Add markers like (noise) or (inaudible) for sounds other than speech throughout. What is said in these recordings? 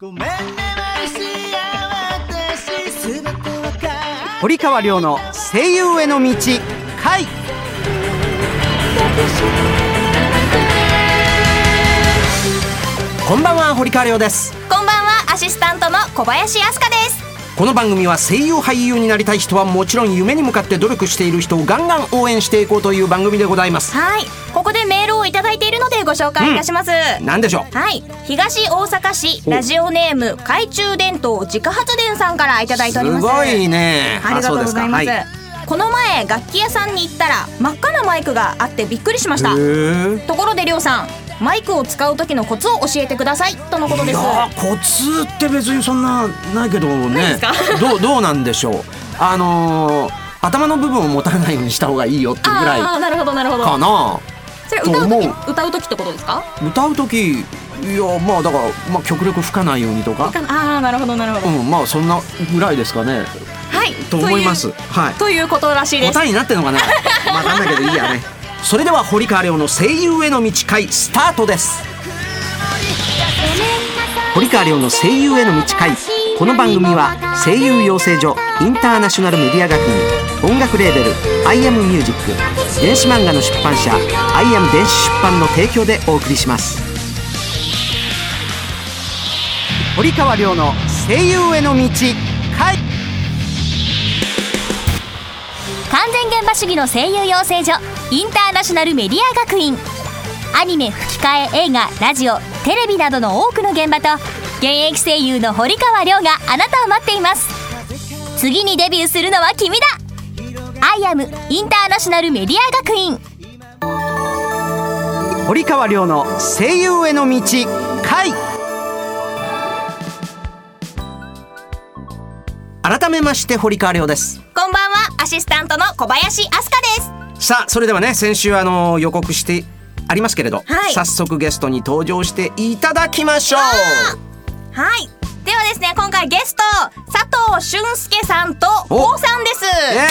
ごめんねマルシア私すべてわかる。堀川亮の声優への道回。こんばんは堀川亮です。こんばんはアシスタントの小林明日香ですこの番組は声優俳優になりたい人はもちろん夢に向かって努力している人をガンガン応援していこうという番組でございます。はい。ここでメールをいただいているのでご紹介いたします、なんでしょう？はい。東大阪市ラジオネーム懐中電灯自家発電さんからいただいております。すごいね。ありがとうございます。あそうですこの前楽器屋さんに行ったら真っ赤なマイクがあってびっくりしました。ところでりょうさんマイクを使う時のコツを教えてください。とのことです。いやーコツって別にそんなないけどね。どうどうなんでしょう。あのー頭の部分を持たないようにした方がいいよっていうぐらいああなるほどなるほど。かな。それ歌う時歌う時ってことですか？歌う時いやまあだから、まあ、極力吹かないようにとか。ああなるほどなるほど、うんまあそんなぐらいですかね。はい。と思います。はい。ということらしいです。答えになってんのか (laughs) なわかんないけどいいやねそれでは堀川亮の声優への道会スタートです。堀川亮の声優への道会この番組は声優養成所インターナショナルメディア学院音楽レーベル「アイアムミュージック電子漫画の出版社「アイアム電子出版」の提供でお送りします。堀川亮の声優への道会。完全現場主義の声優養成所。インターナショナルメディア学院。アニメ吹き替え映画ラジオテレビなどの多くの現場と現役声優の堀川亮があなたを待っています。次にデビューするのは君だ。アイアムインターナショナルメディア学院。堀川亮の声優への道回。改めまして堀川亮です。こんばんは。アシスタントの小林明日香ですさあそれではね先週あの予告してありますけれど、はい。早速ゲストに登場していただきましょう。はい。ではですね今回ゲスト佐藤俊介さんとお。王さんです。イエー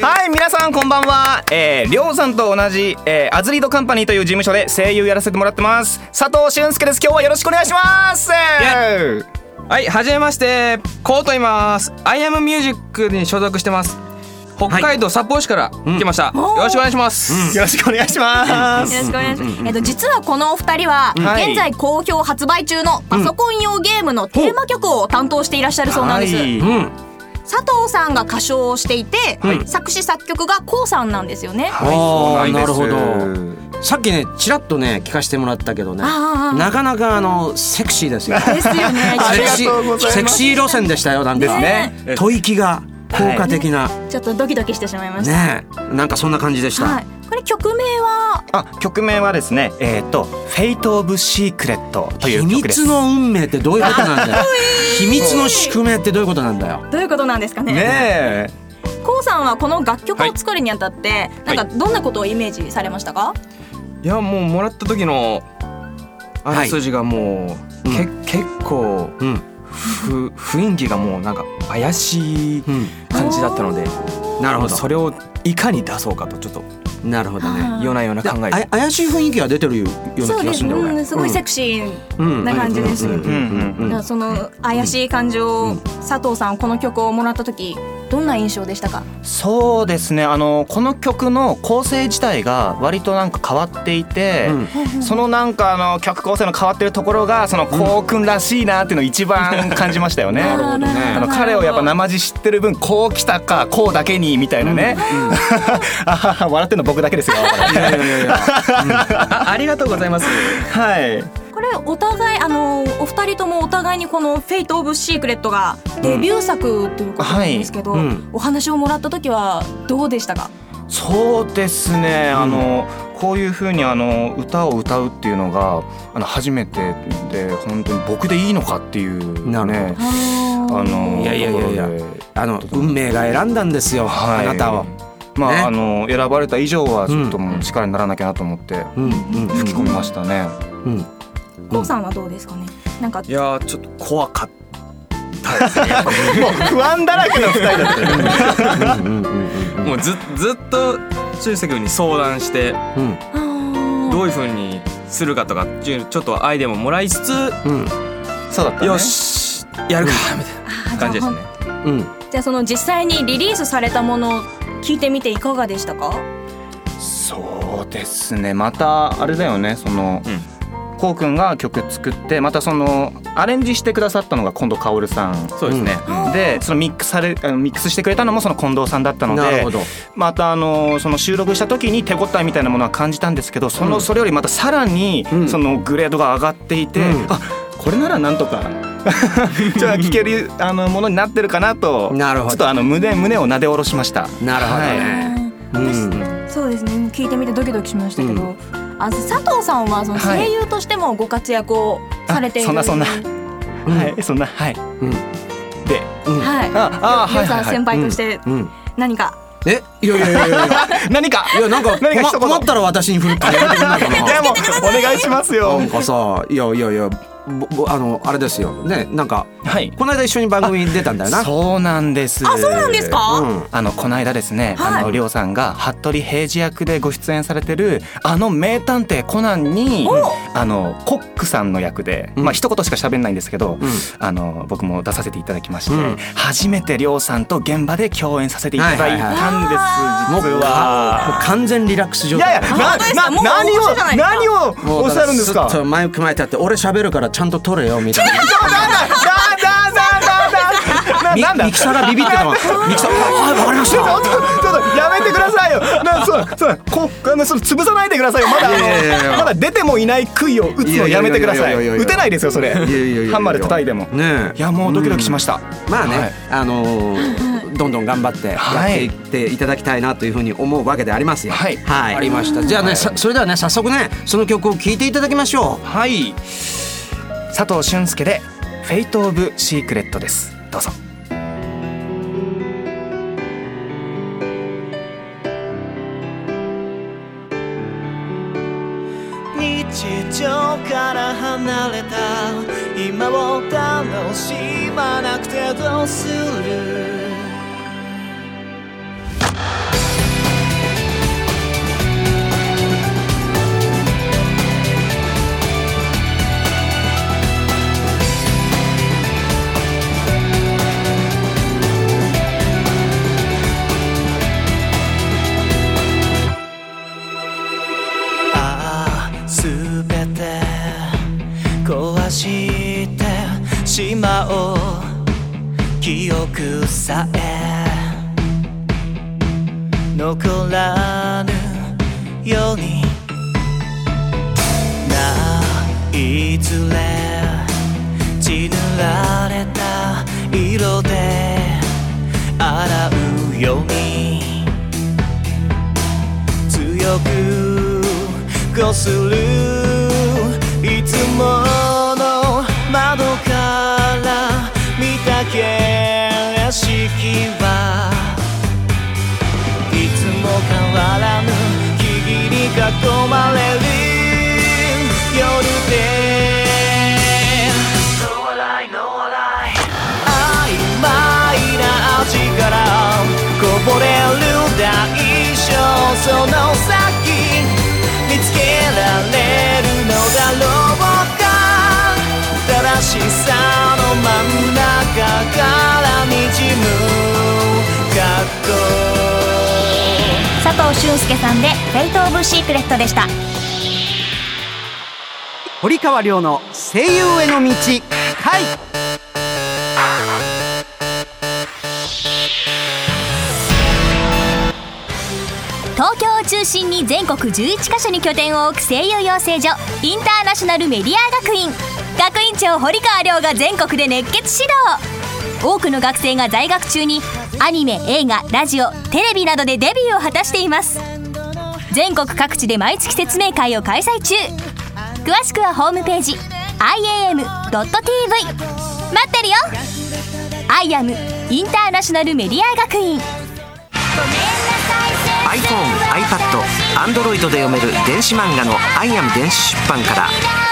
イ。はい皆さんこんばんは、えー、りょうさんと同じ、えー、アズリートカンパニーという事務所で声優やらせてもらってます。佐藤俊介です。今日はよろしくお願いします。はい、はじめまして、こうと言います。アイアムミュージックに所属してます。北海道札幌市から来ました。よろしくお願いします。よろしくお願いします。よろしくお願いします。えっと実はこのお二人ははい。現在好評発売中のパソコン用ゲームのテーマ曲を担当していらっしゃるそうなんです。はい。うん。佐藤さんが歌唱をしていて、はい。作詞作曲がこうさんなんですよね。あーなるほど。どさっきねちらっとね聞かせてもらったけどねなかなかあのセクシーですよ。ですよね。ありがセクシとうございます。ーセクシー路線でしたよなんかね。吐息が効果的な。ちょっとドキドキしてしまいました。ね。なんかそんな感じでした、はい。これ曲名は？あ曲名はですねえっ、と「Fate of Secret」という曲です。秘密の運命ってどういうことなんだよ。(laughs) 秘密の宿命ってどういうことなんだよ。どういうことなんですかね？ねえ。こうさんはこの楽曲を作るにあたって、なんかどんなことをイメージされましたか？いや、もうもらった時のあはい。らすじがもう、け結構うん。ふ雰囲気がもうなんか怪しいうん。感じだったので、なるほど。それをいかに出そうかとちょっとなるほどね。あーようなような考えあで。怪しい雰囲気が出てるようなそうですす気がるんだよ俺。うんすごいセクシーうんな感じです。その怪しい感情、佐藤さんこの曲をもらった時どんな印象でしたか？そうですねあのこの曲の構成自体が割となんか変わっていて、そのなんかあの曲構成の変わってるところがそのこうくんらしいなっていうのを一番感じましたよね。なるほどねあの彼をやっぱ生地知ってる分こう来たかこうだけにみたいなね。笑ってるの僕だけですよ。いやいやいやいや (laughs) あありがとうございます。はい。これお互いあのお二人ともお互いにこの「Fate of Secret」がデビュー作ということなんですけど、はい。うん。お話をもらった時はどうでしたか？そうですね、あのこういう風にあの歌を歌うっていうのがあの初めてで本当に僕でいいのかっていうなるねああのいやいやいやいや。あの運命が選んだんですよ、はい。あなたを。まあ、ね。あの選ばれた以上はちょっともう力にならなきゃなと思ってうん。うん。吹き込みましたね。うん。こうさんはどうですかね？なんか。いやーちょっと怖かった。(laughs) もう不安だらけの二人だった (laughs) もうずずっと俊介君に相談してうん。どういう風にするかとかっていうちょっとアイデアももらいつつ、うん。そうだったね。よしやるかみたいな感じですね。うん。じゃあその実際にリリースされたものを聞いてみていかがでしたか？そうですね。またあれだよね。その、うんこうくんが曲作ってまたそのアレンジしてくださったのが近藤薫さん。そうですね。でそのミックスされあのミックスしてくれたのもその近藤さんだったのでなるほど。またあのその収録した時に手応えみたいなものは感じたんですけどその、うん。それよりまたさらにうん。そのグレードが上がっていて、うん。あこれならなんとか (laughs) じゃあ聴けるあのものになってるかなとなるほど。ちょっとあの胸胸をなで下ろしました。なるほどはい。ね、うん。そうですね。聞いてみてドキドキしましたけど、あ佐藤さんはその声優としてもご活躍をされている、あそんなそんうん。はいそんな。はい。うん。でうん。はい。あありょうさん先輩としうん。てうん。何か、え？いやいやいやいや (laughs) 何か？いやなんか (laughs) 困困ったら私に振るってやめてくれないかないやもうお願いしますよ。なんかさいやいやいやあのあれですよ。ねなんかはい。この間一緒に番組に出たんだよな。そうなんです。あそうなんですか、うん。あのこの間ですね、はい。あのりょうさんが服部平次役でご出演されてるあの名探偵コナンにあのコックさんの役で、うん。まあ一言しか喋んないんですけど、うん。あの僕も出させていただきまして、うん。初めてりょうさんと現場で共演させていただいたんです、はいはいもう。完全リラックス状態いやいや、な、な、何を、何をおっしゃるんですか？もうだらスッとマイク前立って俺喋るからちゃんと撮れよみたいなミキサーがビビってたもんミキサーああわかりましちょったとちょっとやめてくださいよ。なそうそうこあのその潰さないでくださいよ。まだまだ出てもいない杭を打つのやめてください。打てないですよそれ。ハンマーで叩いても。ねいやもうドキドキしました。まあね、あのどんどん頑張ってやっていっていただきたいなというふうに思うわけでありますよ。はいありました。じゃあね、それではね早速ねその曲を聴いていただきましょう。はい。佐藤俊介で Fate of Secret です。どうぞ。日常から離れた今を楽しまなくてどうする？洗うように。強くこする。いつもの窓から見た景色は。いつも変わらぬ。木々に囲まれる。しさの真ん中からにじむ格好佐藤俊介さんで「Fate of Secret」でした。堀川亮の声優への道回東京を中心に全国11カ所に拠点を置く声優養成所インターナショナルメディア学院学院長堀川亮が全国で熱血指導。多くの学生が在学中にアニメ映画ラジオテレビなどでデビューを果たしています。全国各地で毎月説明会を開催中。詳しくはホームページ iam.tv 待ってるよ。IAM インターナショナルメディア学院。iPhone、iPad、Android で読める電子漫画の「アイアム電子出版」から。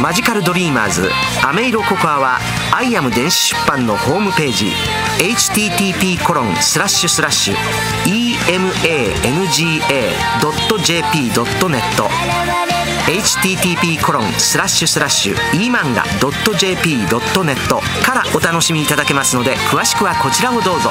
マジカルドリーマーズアメイロココアはアイアム電子出版のホームページ http コロンスラッシュスラッシュ emanga.jp.net http コロンスラッシュスラッシュ emanga.jp.net からお楽しみいただけますので詳しくはこちらをどうぞ。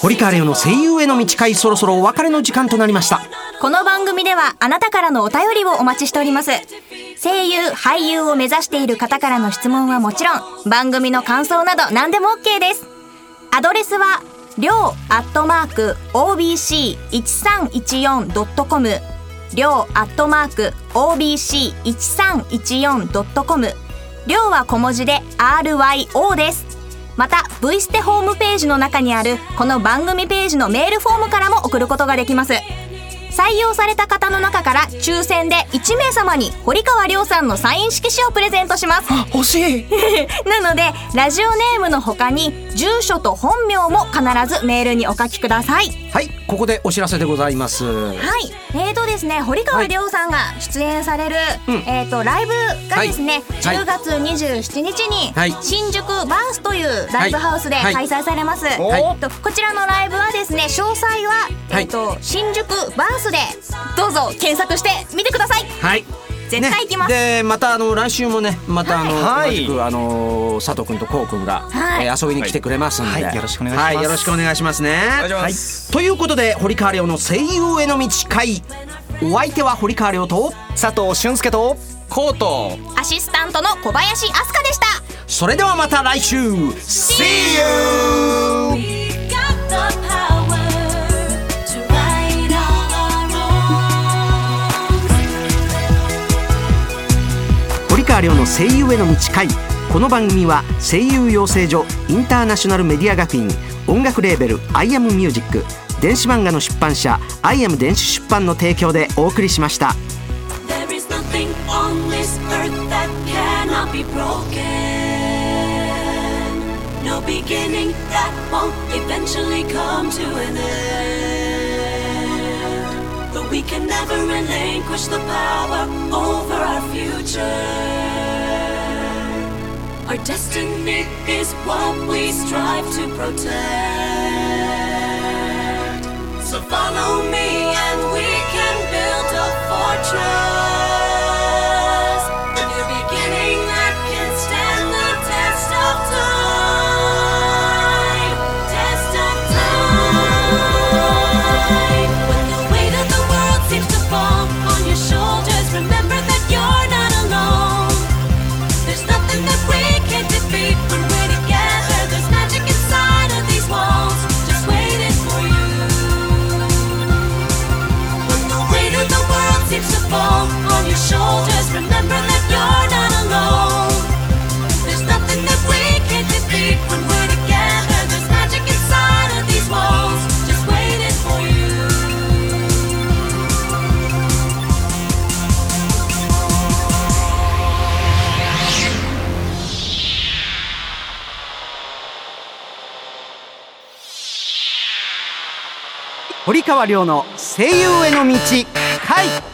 堀川亮の声優への道会そろそろお別れの時間となりました。この番組ではあなたからのお便りをお待ちしております。声優俳優を目指している方からの質問はもちろん番組の感想など何でも OK です。アドレスはりょうアットマーク OBC1314.com りょうアットマーク OBC1314.com りょうは小文字で RYO です。また V ステホームページの中にあるこの番組ページのメールフォームからも送ることができます。採用された方の中から抽選で1名様に堀川亮さんのサイン色紙をプレゼントします。欲しい。(laughs) なのでラジオネームの他に住所と本名も必ずメールにお書きくださいはいここでお知らせでございます。はい。えーとですね堀川亮さんが出演される、えーとライブがですね、はい。10月27日にはい。新宿バースというライブハウスではい。開催されます、はい。とこちらのライブはですね詳細は、えっと新宿バースでどうぞ検索してみてください。はい絶対行きます、でまたあの来週もねまたあの、はい。同じくあの佐藤君とこう君が、はい。えー遊びに来てくれますんで、はい。よろしくお願いします。はい。よろしくお願いしますね。お願いします、ということで堀川亮の声優への道会。お相手は堀川亮と佐藤俊介とコート。アシスタントの小林飛鳥でした。それではまた来週。See you! 川亮の声優への道会この番組は声優養成所インターナショナルメディア学院音楽レーベル「アイアムミュージック電子漫画の出版社「アイアム電子出版」の提供でお送りしました There is nothing on this earth that cannot be broken. No beginning that won't eventually come to an end. We can never relinquish the power over our future. Our destiny is what we strive to protect. So follow me 川亮の声優への道回。